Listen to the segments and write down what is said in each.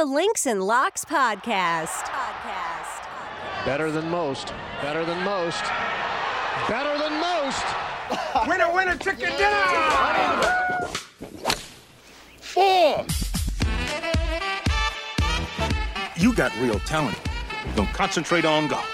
the Links and Locks podcast. Podcast. Better than most. Better than most. Better than most. winner, winner, chicken dinner! Four! You got real talent. Don't concentrate on golf.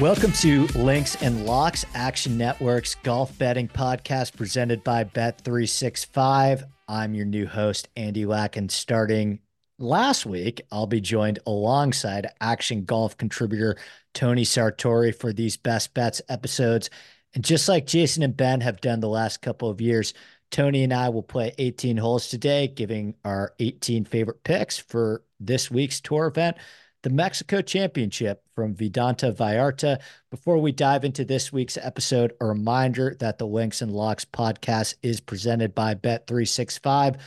Welcome to Links and Locks Action Network's golf betting podcast presented by Bet365. I'm your new host, Andy Lack, and starting last week, I'll be joined alongside Action Golf contributor Tony Sartori for these best bets episodes. And just like Jason and Ben have done the last couple of years, Tony and I will play 18 holes today, giving our 18 favorite picks for this week's tour event the Mexico Championship from Vidanta Vallarta. Before we dive into this week's episode, a reminder that the Links and Locks podcast is presented by Bet365.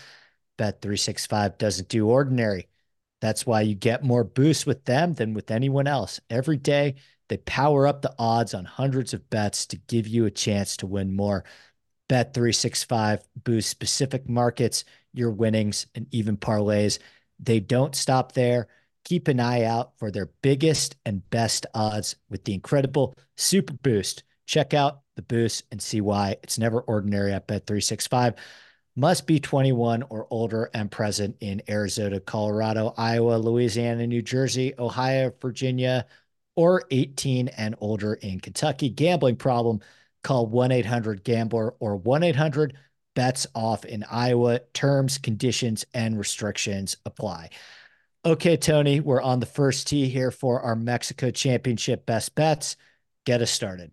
Bet365 doesn't do ordinary. That's why you get more boosts with them than with anyone else. Every day, they power up the odds on hundreds of bets to give you a chance to win more. Bet365 boosts specific markets, your winnings, and even parlays. They don't stop there keep an eye out for their biggest and best odds with the incredible Super Boost. Check out the boost and see why it's never ordinary at Bet365. Must be 21 or older and present in Arizona, Colorado, Iowa, Louisiana, New Jersey, Ohio, Virginia, or 18 and older in Kentucky. Gambling problem, call 1 800 Gambler or 1 800 Bets Off in Iowa. Terms, conditions, and restrictions apply. Okay, Tony, we're on the first tee here for our Mexico Championship best bets. Get us started.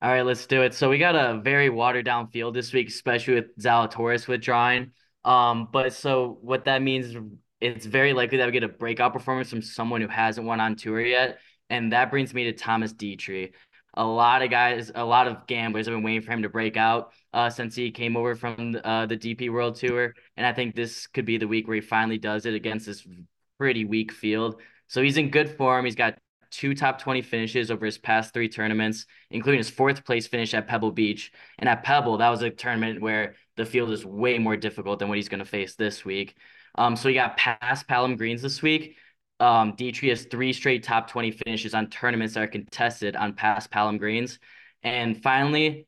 All right, let's do it. So we got a very watered down field this week, especially with Zalatoris withdrawing. Um, but so what that means, it's very likely that we get a breakout performance from someone who hasn't won on tour yet, and that brings me to Thomas Detry. A lot of guys, a lot of gamblers have been waiting for him to break out uh, since he came over from uh, the DP World Tour, and I think this could be the week where he finally does it against this pretty weak field. So he's in good form. He's got two top 20 finishes over his past three tournaments, including his fourth place finish at Pebble Beach. And at Pebble, that was a tournament where the field is way more difficult than what he's going to face this week. Um, so he got paspalum Greens this week. Um, Detry has three straight top 20 finishes on tournaments that are contested on paspalum Greens. And finally,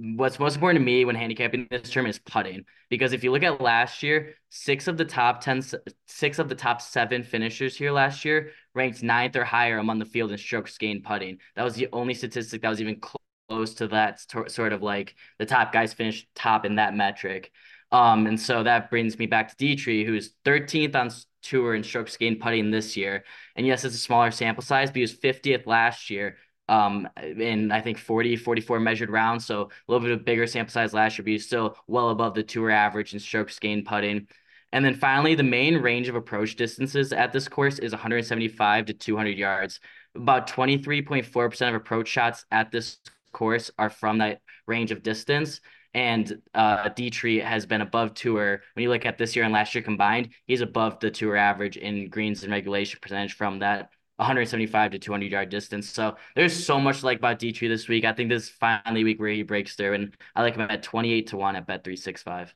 what's most important to me when handicapping this term is putting because if you look at last year six of the top 10 six of the top seven finishers here last year ranked ninth or higher among the field in strokes gained putting. That was the only statistic that was even close to that sort of like the top guys finished top in that metric. Um and so that brings me back to Detry who's 13th on tour in strokes gained putting this year. And yes it's a smaller sample size but he was 50th last year um, in I think 40, 44 measured rounds. So a little bit of bigger sample size last year, but he's still well above the tour average in strokes gained putting. And then finally, the main range of approach distances at this course is 175 to 200 yards. About 23.4% of approach shots at this course are from that range of distance. And uh, Detry has been above tour. When you look at this year and last year combined, he's above the tour average in greens and regulation percentage from that 175 to 200 yard distance. So there's so much like about Detry this week. I think this is finally week where he breaks through, and I like him at 28 to one at Bet 365.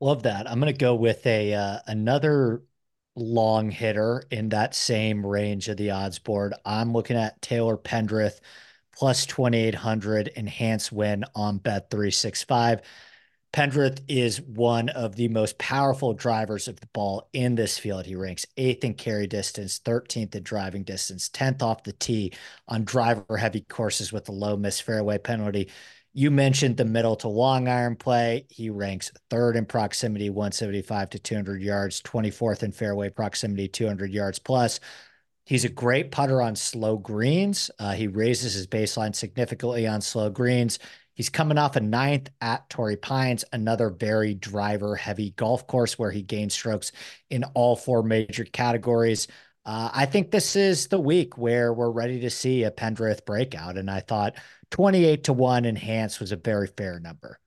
Love that. I'm to go with a uh, another long hitter in that same range of the odds board. I'm looking at Taylor Pendrith plus 2800 enhanced win on Bet 365. Pendrith is one of the most powerful drivers of the ball in this field. He ranks eighth in carry distance, 13th in driving distance, 10th off the tee on driver heavy courses with a low miss fairway penalty. You mentioned the middle to long iron play. He ranks third in proximity, 175 to 200 yards, 24th in fairway proximity, 200 yards plus. He's a great putter on slow greens. Uh, he raises his baseline significantly on slow greens. He's coming off a ninth at Torrey Pines, another very driver heavy golf course where he gained strokes in all four major categories. Uh, I think this is the week where we're ready to see a Pendrith breakout. And I thought 28 to 1 enhanced was a very fair number.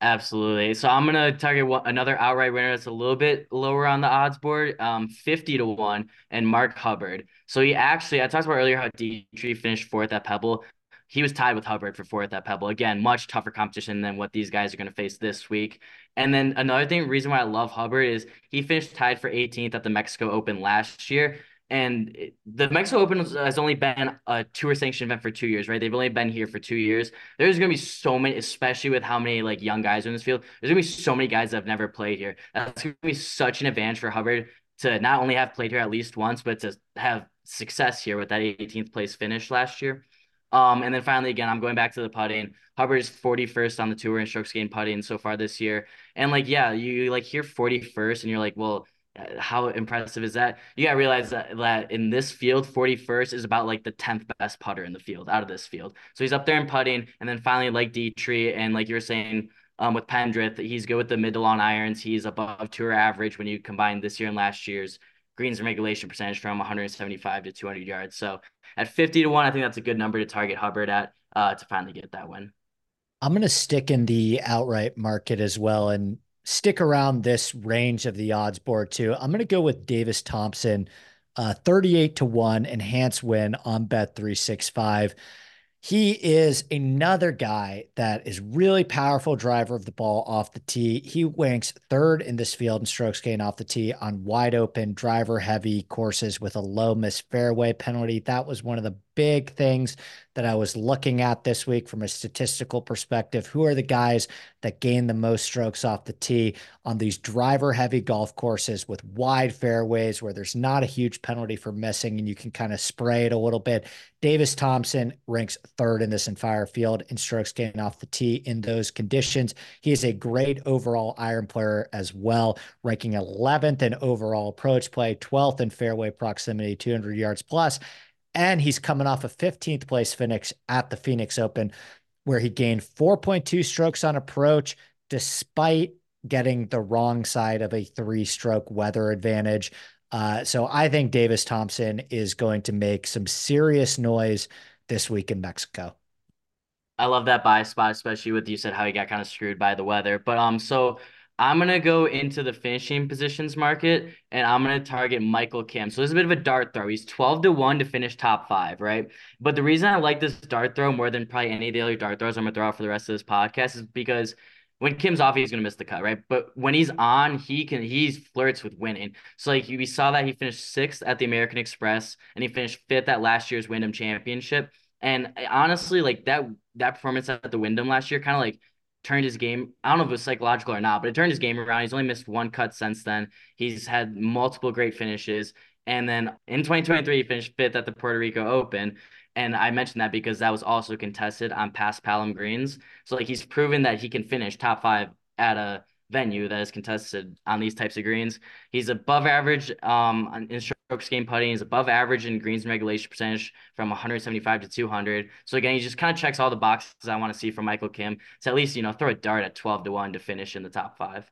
Absolutely. So I'm gonna target one, another outright winner that's a little bit lower on the odds board, um, 50 to one, and Mark Hubbard. So he actually, I talked about earlier how Detry finished fourth at Pebble he was tied with Hubbard for fourth at Pebble. Again, much tougher competition than what these guys are going to face this week. And then another thing, reason why I love Hubbard is he finished tied for 18th at the Mexico Open last year. And the Mexico Open has only been a tour sanctioned event for two years, right? They've only been here for two years. There's gonna be so many, especially with how many like young guys in this field. There's gonna be so many guys that have never played here. That's gonna be such an advantage for Hubbard to not only have played here at least once, but to have success here with that 18th place finish last year. Um, and then finally, again, I'm going back to the putting. Hubbard is 41st on the tour in strokes gained putting so far this year. And like, yeah, you like hear 41st and you're like, well, uh, how impressive is that? You gotta realize that, that in this field, 41st is about like the 10th best putter in the field out of this field. So he's up there in putting. And then finally, like Detry, and like you were saying, um, with Pendrith, he's good with the mid to long irons. He's above tour average when you combine this year and last year's greens regulation percentage from 175 to 200 yards. So at 50 to 1, I think that's a good number to target Hubbard at uh, to finally get that win. I'm going to stick in the outright market as well and stick around this range of the odds board too. I'm going to go with Davis Thompson, uh, 38 to 1 enhanced win on bet 365. He is another guy that is really powerful driver of the ball off the tee. He ranks third in this field in strokes gained off the tee on wide open driver heavy courses with a low miss fairway penalty. That was one of the big things that I was looking at this week from a statistical perspective. Who are the guys that gain the most strokes off the tee on these driver heavy golf courses with wide fairways where there's not a huge penalty for missing and you can kind of spray it a little bit? Davis Thompson ranks third in this entire field in strokes gained off the tee in those conditions. He is a great overall iron player as well, ranking 11th in overall approach play, 12th in fairway proximity, 200 yards plus and he's coming off a 15th place finish at the Phoenix Open, where he gained 4.2 strokes on approach, despite getting the wrong side of a three stroke weather advantage. Uh, so I think Davis Thompson is going to make some serious noise this week in Mexico. I love that buy spot, especially with you said how he got kind of screwed by the weather. But um, so I'm gonna go into the finishing positions market and I'm gonna target Michael Kim. So this is a bit of a dart throw. He's 12 to 1 to finish top five, right? But the reason I like this dart throw more than probably any of the other dart throws I'm gonna throw out for the rest of this podcast is because when Kim's off, he's gonna miss the cut, right? But when he's on, he can he's flirts with winning. So like we saw that he finished sixth at the American Express and he finished fifth at last year's Wyndham Championship. And honestly, like that that performance at the Wyndham last year kind of like turned his game. I don't know if it was psychological or not, but it turned his game around. He's only missed one cut since then. He's had multiple great finishes. And then in 2023, he finished fifth at the Puerto Rico Open. And I mentioned that because that was also contested on paspalum greens. So like he's proven that he can finish top five at a venue that is contested on these types of greens. He's above average um in strokes gained putting. He's above average in greens and regulation percentage from 175 to 200. So again, he just kind of checks all the boxes I want to see from Michael Kim to at least you know throw a dart at 12 to one to finish in the top five.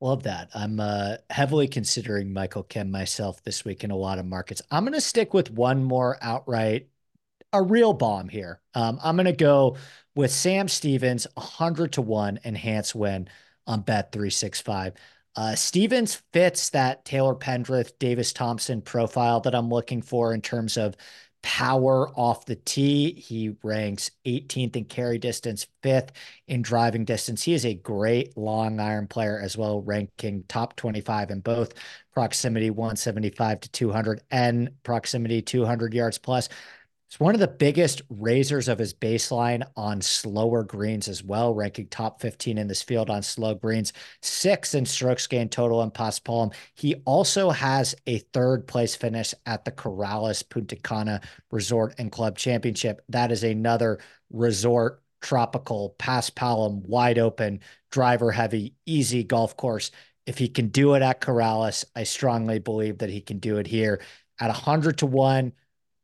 Love that. I'm uh, heavily considering Michael Kim myself this week in a lot of markets. I'm going to stick with one more outright, a real bomb here. Um, I'm going to go with Sam Stevens, 100 to 1 enhanced win on Bet 365. Uh, Stevens fits that Taylor Pendrith, Davis Thompson profile that I'm looking for in terms of power off the tee. He ranks 18th in carry distance, fifth in driving distance. He is a great long iron player as well, ranking top 25 in both proximity 175 to 200 and proximity 200 yards plus. It's one of the biggest raisers of his baseline on slower greens as well, ranking top 15 in this field on slow greens, six in strokes gained total in paspalum. He also has a third place finish at the Corales Punta Cana Resort and Club Championship. That is another resort tropical paspalum wide open driver heavy easy golf course if he can do it at Corales, I strongly believe that he can do it here at 100 to 1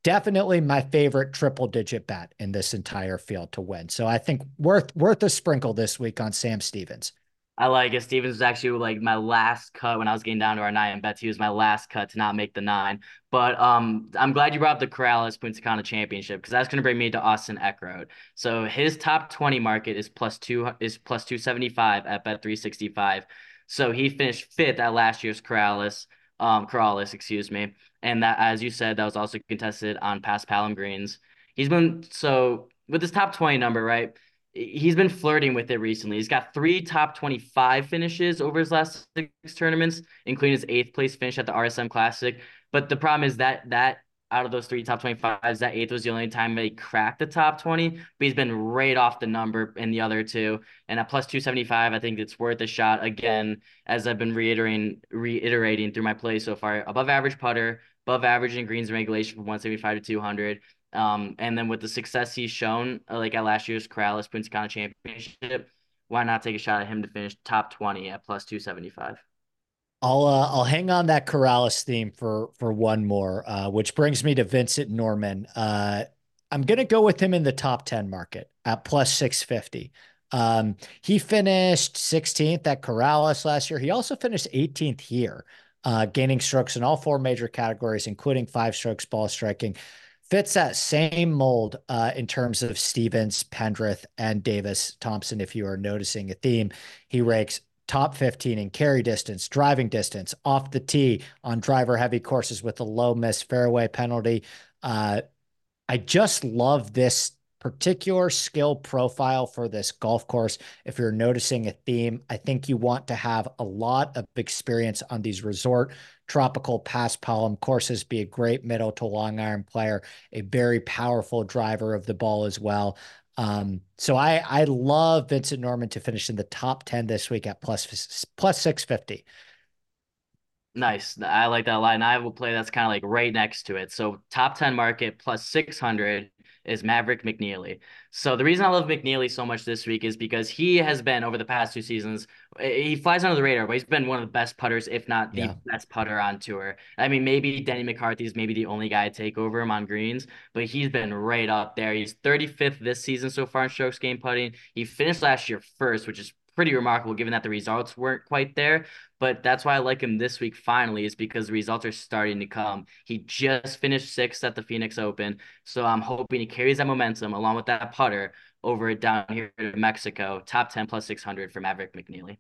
definitely my favorite triple digit bet in this entire field to win. So I think worth worth a sprinkle this week on Sam Stevens. I like it. Stevens was actually like my last cut when I was getting down to our nine bets. He was my last cut to not make the nine. But um, I'm glad you brought up the Corales Punta Cana Championship because that's going to bring me to Austin Eckroat. So his top 20 market is plus two is plus 275 at bet 365. So he finished fifth at last year's Corales um, Corales, excuse me. And that, as you said, that was also contested on paspalum greens. He's been so with this top 20 number, right? He's been flirting with it recently. He's got three top 25 finishes over his last six tournaments, including his eighth place finish at the RSM Classic. But the problem is that that out of those three top 25s, that eighth was the only time he cracked the top 20, but he's been right off the number in the other two. And at plus 275, I think it's worth a shot. Again, as I've been reiterating reiterating through my play so far, above average putter, above average in greens regulation from 175 to 200. Um, and then with the success he's shown, uh, like at last year's Corales Punta Cana Championship, why not take a shot at him to finish top 20 at plus 275? I'll uh, I'll hang on that Corales theme for for one more, uh, which brings me to Vincent Norman. Uh, I'm gonna go with him in the top 10 market at plus 650. Um, he finished 16th at Corales last year. He also finished 18th here, uh, gaining strokes in all four major categories, including five strokes ball striking. Fits that same mold uh, in terms of Stevens, Pendrith, and Davis Thompson. If you are noticing a theme, he ranks top 15 in carry distance, driving distance, off the tee on driver heavy courses with a low miss fairway penalty. Uh, I just love this particular skill profile for this golf course. If you're noticing a theme, I think you want to have a lot of experience on these resort tropical paspalum courses, be a great middle to long iron player, a very powerful driver of the ball as well. Um, so I I love Vincent Norman to finish in the top 10 this week at plus plus 650. Nice. I like that line. I will play that's kind of like right next to it. So top 10 market plus 600 is Maverick McNealy. So the reason I love McNeely so much this week is because he has been over the past two seasons, eh, he flies under the radar, but he's been one of the best putters, if not the yeah. best putter on tour. I mean, maybe Denny McCarthy is maybe the only guy to take over him on greens, but he's been right up there. He's 35th this season so far in strokes gained putting. He finished last year first, which is pretty remarkable given that the results weren't quite there. But that's why I like him this week finally, is because the results are starting to come. He just finished sixth at the Phoenix Open. So I'm hoping he carries that momentum along with that putter over down here to Mexico. Top 10 plus 600 for Maverick McNealy.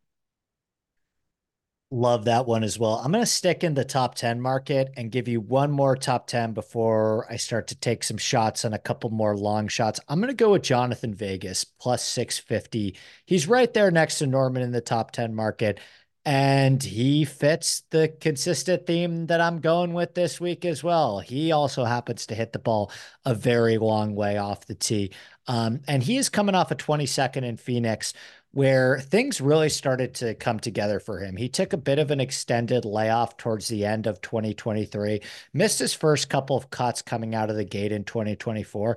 Love that one as well. I'm going to stick in the top 10 market and give you one more top 10 before I start to take some shots on a couple more long shots. I'm going to go with Jhonattan Vegas plus 650. He's right there next to Norman in the top 10 market. And he fits the consistent theme that I'm going with this week as well. He also happens to hit the ball a very long way off the tee. Um, and he is coming off a 22nd in Phoenix where things really started to come together for him. He took a bit of an extended layoff towards the end of 2023, missed his first couple of cuts coming out of the gate in 2024.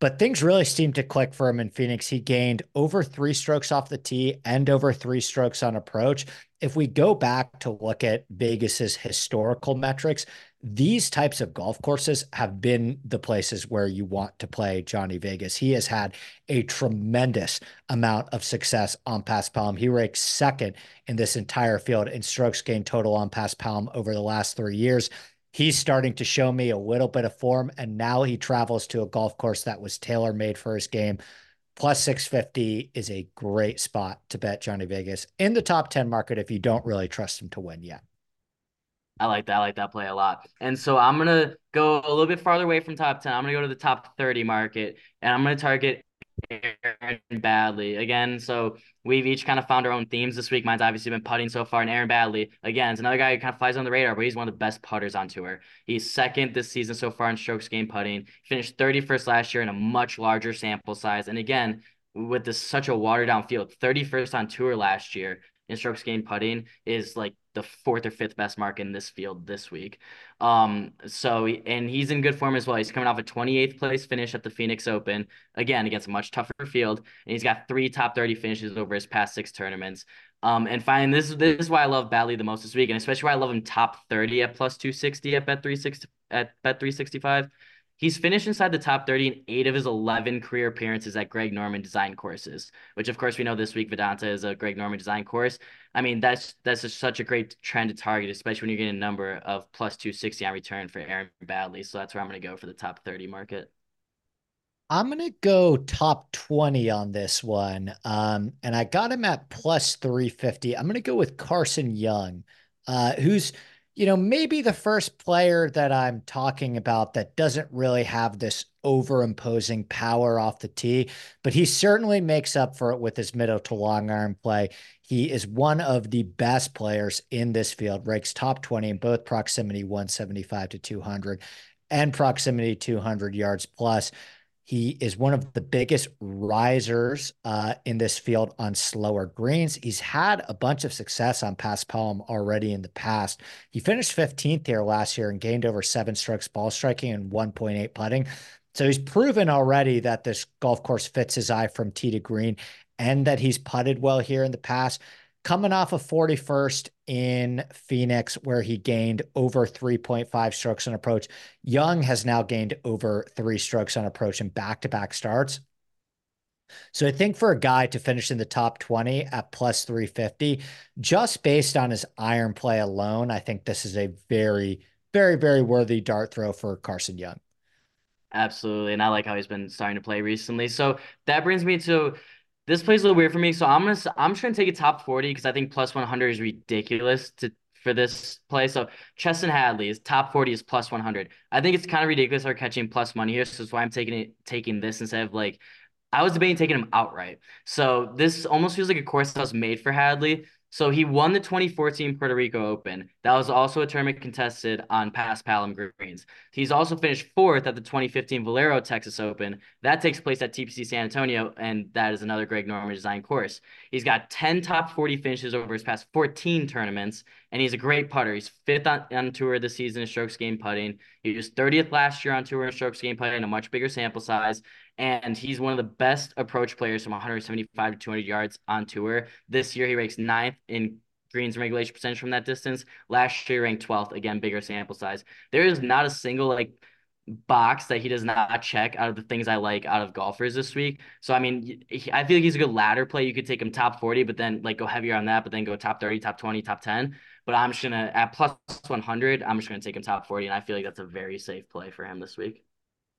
But things really seemed to click for him in Phoenix. He gained over three strokes off the tee and over three strokes on approach. If we go back to look at Vegas's historical metrics, these types of golf courses have been the places where you want to play Johnny Vegas. He has had a tremendous amount of success on paspalum. He ranks second in this entire field in strokes gained total on paspalum over the last three years. He's starting to show me a little bit of form, and now he travels to a golf course that was tailor made for his game. Plus 650 is a great spot to bet Johnny Vegas in the top 10 market if you don't really trust him to win yet. I like that. I like that play a lot. And so I'm gonna go a little bit farther away from top 10. I'm gonna go to the top 30 market and I'm gonna target Aaron Baddeley again. So we've each kind of found our own themes this week. Mine's obviously been putting so far, and Aaron Baddeley again is another guy who kind of flies on the radar, but he's one of the best putters on tour. He's second this season so far in strokes gained putting. Finished 31st last year in a much larger sample size, and again with this such a watered down field, 31st on tour last year in strokes gained putting is like the fourth or fifth best mark in this field this week. Um, so and he's in good form as well. He's coming off a 28th place finish at the Phoenix Open, again against a much tougher field, and he's got three top 30 finishes over his past six tournaments. Um, and finally, this this is why I love Baddeley the most this week, and especially why I love him top 30 at plus 260 at bet 360 at bet 365 He's finished inside the top 30 in eight of his 11 career appearances at Greg Norman design courses, which of course we know this week Vidanta is a Greg Norman design course. I mean, that's that's just such a great trend to target, especially when you're getting a number of plus 260 on return for Aaron Baddeley. So that's where I'm going to go for the top 30 market. I'm going to go top 20 on this one. Um, and I got him at plus 350. I'm going to go with Carson Young, uh, who's you know, maybe the first player that I'm talking about that doesn't really have this over imposing power off the tee, but he certainly makes up for it with his middle to long iron play. He is one of the best players in this field, ranks top 20 in both proximity 175 to 200 and proximity 200 yards plus. He is one of the biggest risers uh, in this field on slower greens. He's had a bunch of success on paspalum already in the past. He finished 15th here last year and gained over seven strokes ball striking and 1.8 putting. So he's proven already that this golf course fits his eye from tee to green and that he's putted well here in the past coming off of 41st in Phoenix, where he gained over 3.5 strokes on approach. Young has now gained over three strokes on approach in back to back starts. So I think for a guy to finish in the top 20 at plus 350, just based on his iron play alone, I think this is a very, very, very worthy dart throw for Carson Young. Absolutely. And I like how he's been starting to play recently. So that brings me to this plays a little weird for me, so I'm gonna I'm just gonna take a top 40 because I think plus 100 is ridiculous to for this play. So Chesson Hadley is top 40 is plus 100. I think it's kind of ridiculous are catching plus money here, so that's why I'm taking it taking this instead of like I was debating taking him outright. So this almost feels like a course that was made for Hadley. So he won the 2014 Puerto Rico Open. That was also a tournament contested on paspalum greens. He's also finished fourth at the 2015 Valero Texas Open. That takes place at TPC San Antonio, and that is another Greg Norman design course. He's got 10 top 40 finishes over his past 14 tournaments, and he's a great putter. He's fifth on, on tour this season in strokes gained putting. He was 30th last year on tour in strokes gained putting, a much bigger sample size and he's one of the best approach players from 175 to 200 yards on tour. This year, he ranks ninth in greens regulation percentage from that distance. Last year, ranked 12th. Again, bigger sample size. There is not a single like box that he does not check out of the things I like out of golfers this week. So I mean, I feel like he's a good ladder play. You could take him top 40, but then like go heavier on that, but then go top 30, top 20, top 10. But I'm just gonna at plus 100, I'm just gonna take him top 40, and I feel like that's a very safe play for him this week.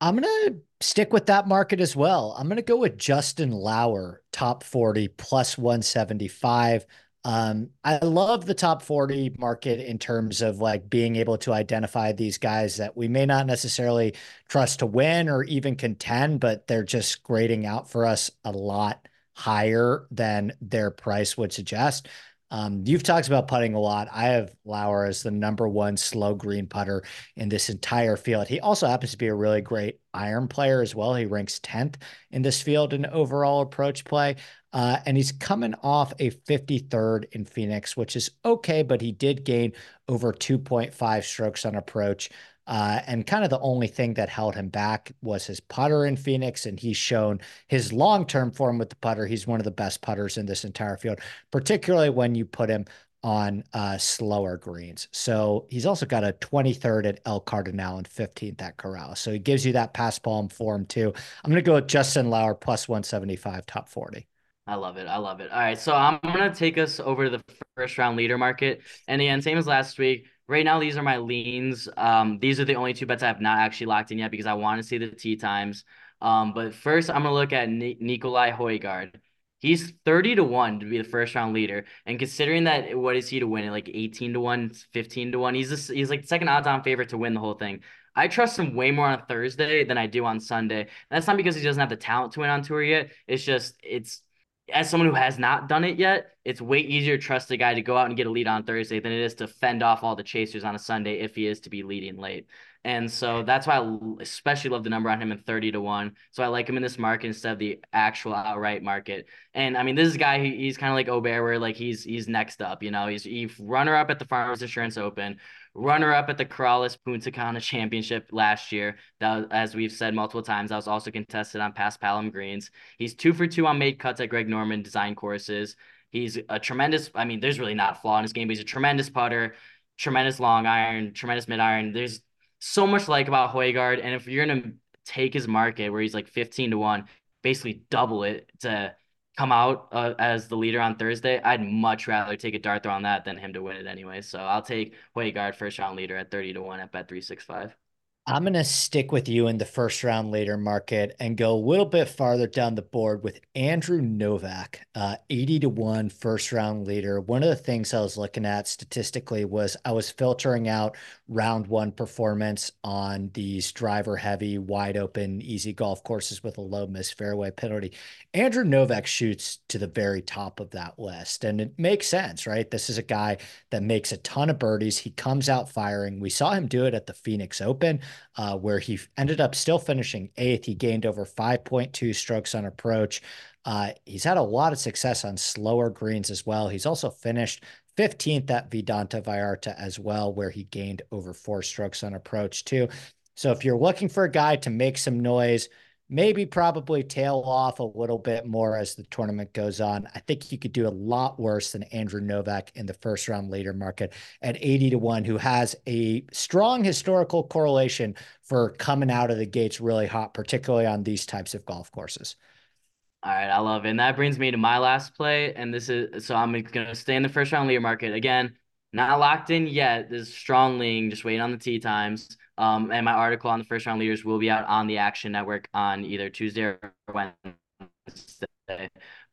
I'm going to stick with that market as well. I'm going to go with Justin Lower, top 40 plus 175. Um, I love the top 40 market in terms of like being able to identify these guys that we may not necessarily trust to win or even contend, but they're just grading out for us a lot higher than their price would suggest. Um, you've talked about putting a lot. I have Lower as the number one slow green putter in this entire field. He also happens to be a really great iron player as well. He ranks 10th in this field in overall approach play. Uh, and he's coming off a 53rd in Phoenix, which is okay, but he did gain over 2.5 strokes on approach. Uh, and kind of the only thing that held him back was his putter in Phoenix. And he's shown his long term form with the putter. He's one of the best putters in this entire field, particularly when you put him on uh, slower greens. So he's also got a 23rd at El Cardonal and 15th at Corral. So he gives you that paspalum form too. I'm going to go with Justin Lower plus 175 top 40. I love it. I love it. All right. So I'm going to take us over to the first round leader market. And again, same as last week. Right now, these are my leans. Um, these are the only two bets I have not actually locked in yet because I want to see the tee times. Um, but first, I'm gonna look at Ni- Nicolai Højgaard. He's 30 to 1 to be the first round leader. And considering that what is he to win it? Like 18 to 1, 15 to 1. He's just, he's like second odds on favorite to win the whole thing. I trust him way more on Thursday than I do on Sunday. That's not because he doesn't have the talent to win on tour yet. It's just it's as someone who has not done it yet, it's way easier to trust a guy to go out and get a lead on Thursday than it is to fend off all the chasers on a Sunday if he is to be leading late. And so that's why I especially love the number on him in 30 to 1. So I like him in this market instead of the actual outright market. And I mean, this is a guy, he's kind of like Åberg, where like he's he's next up, you know, he's, he's runner up at the Farmers Insurance Open, runner up at the Corales Punta Cana Championship last year. That, as we've said multiple times, that was also contested on paspalum greens. He's two for two on made cuts at Greg Norman design courses. He's a tremendous. I mean, there's really not a flaw in his game, but he's a tremendous putter, tremendous long iron, tremendous mid iron. There's so much like about Højgaard, and if you're gonna take his market where he's like 15 to one, basically double it to come out uh, as the leader on Thursday, I'd much rather take a dart throw on that than him to win it anyway. So I'll take Højgaard first round leader at 30 to 1 at bet 365. I'm going to stick with you in the first round later market and go a little bit farther down the board with Andrew Novak, uh, 80 to 1 first round leader. One of the things I was looking at statistically was I was filtering out round one performance on these driver heavy, wide open, easy golf courses with a low miss fairway penalty. Andrew Novak shoots to the very top of that list. And it makes sense, right? This is a guy that makes a ton of birdies. He comes out firing. We saw him do it at the Phoenix Open uh, where he ended up still finishing eighth. He gained over 5.2 strokes on approach. Uh, he's had a lot of success on slower greens as well. He's also finished 15th at Vidanta Vallarta as well, where he gained over four strokes on approach too. So if you're looking for a guy to make some noise, maybe probably tail off a little bit more as the tournament goes on. I think you could do a lot worse than Andrew Novak in the first round later market at 80 to 1, who has a strong historical correlation for coming out of the gates really hot, particularly on these types of golf courses. All right, I love it. And that brings me to my last play. And this is so I'm going to stay in the first round leader market. Again, not locked in yet. There's strong leaning, just waiting on the tee times. Um, and my article on the first round leaders will be out on the Action Network on either Tuesday or Wednesday.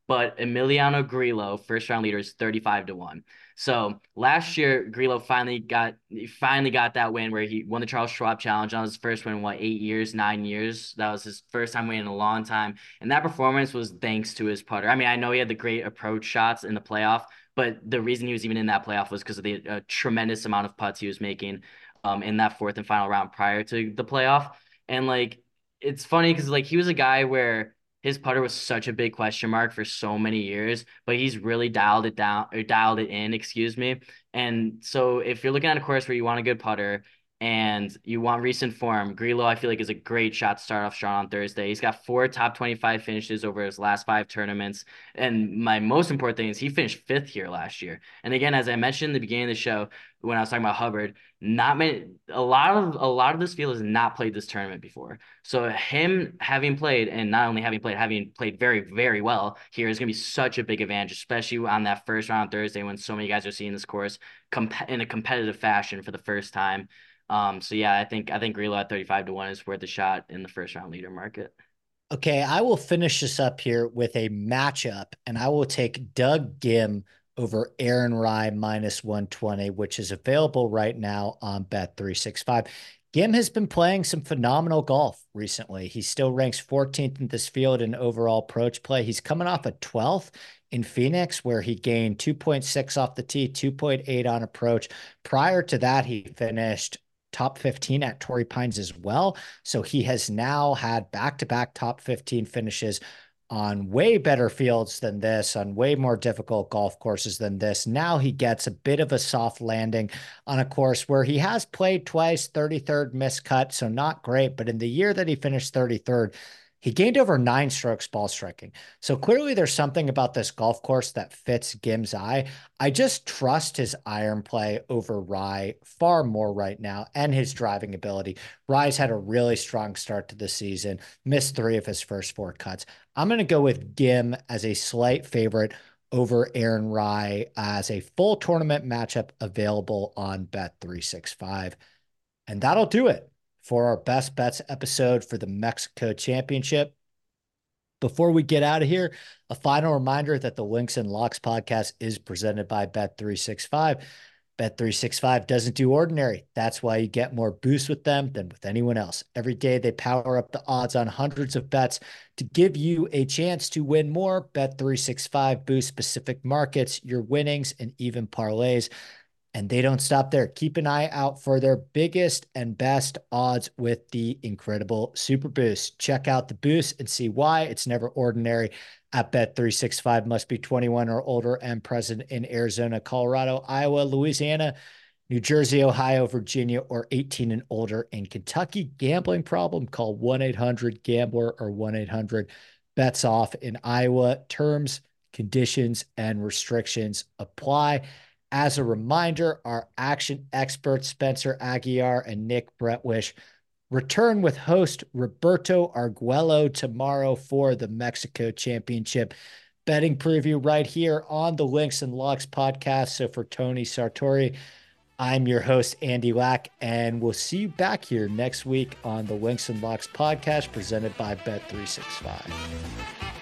But Emiliano Grillo, first round leader, is 35 to 1. So last year, Grillo finally got finally got that win where he won the Charles Schwab Challenge on his first win what eight years, nine years. That was his first time winning in a long time, and that performance was thanks to his putter. I mean, I know he had the great approach shots in the playoff, but the reason he was even in that playoff was because of the uh, tremendous amount of putts he was making um, in that fourth and final round prior to the playoff. And like, it's funny because like he was a guy where his putter was such a big question mark for so many years, but he's really dialed it down or dialed it in, excuse me. And so if you're looking at a course where you want a good putter and you want recent form, Grillo, I feel like is a great shot to start off strong on Thursday. He's got four top 25 finishes over his last five tournaments. And my most important thing is he finished fifth here last year. And again, as I mentioned in the beginning of the show, when I was talking about Hubbard, not many, a lot of a lot of this field has not played this tournament before. So him having played and not only having played, having played very, very well here is going to be such a big advantage, especially on that first round Thursday when so many guys are seeing this course comp- in a competitive fashion for the first time. Um, so yeah, I think I think Grillo at 35 to 1 is worth a shot in the first round leader market. Okay, I will finish this up here with a matchup, and I will take Doug Ghim over Aaron Rai minus 120, which is available right now on Bet365. Ghim has been playing some phenomenal golf recently. He still ranks 14th in this field in overall approach play. He's coming off a 12th in Phoenix, where he gained 2.6 off the tee, 2.8 on approach. Prior to that, he finished top 15 at Torrey Pines as well. So he has now had back to back top 15 finishes on way better fields than this, on way more difficult golf courses than this. Now he gets a bit of a soft landing on a course where he has played twice, 33rd miscut, so not great. But in the year that he finished 33rd, he gained over nine strokes ball striking. So clearly there's something about this golf course that fits Ghim's eye. I just trust his iron play over Rai far more right now and his driving ability. Rai's had a really strong start to the season, missed three of his first four cuts. I'm going to go with Ghim as a slight favorite over Aaron Rai as a full tournament matchup available on Bet365. And that'll do it for our best bets episode for the Mexico Championship. Before we get out of here, a final reminder that the Links and Locks podcast is presented by Bet365. Bet365 doesn't do ordinary. That's why you get more boosts with them than with anyone else. Every day they power up the odds on hundreds of bets to give you a chance to win more. Bet365 boosts specific markets, your winnings, and even parlays. And they don't stop there. Keep an eye out for their biggest and best odds with the incredible Super Boost. Check out the boost and see why it's never ordinary at Bet365. Must be 21 or older and present in Arizona, Colorado, Iowa, Louisiana, New Jersey, Ohio, Virginia, or 18 and older in Kentucky. Gambling problem? Call 1 800 Gambler or 1 800 Bets Off in Iowa. Terms, conditions, and restrictions apply. As a reminder, our action experts, Spencer Aguiar and Nick Bretwisch, return with host Roberto Arguello tomorrow for the Mexico Championship betting preview right here on the Links and Locks podcast. So for Tony Sartori, I'm your host, Andy Lack, and we'll see you back here next week on the Links and Locks podcast presented by Bet365.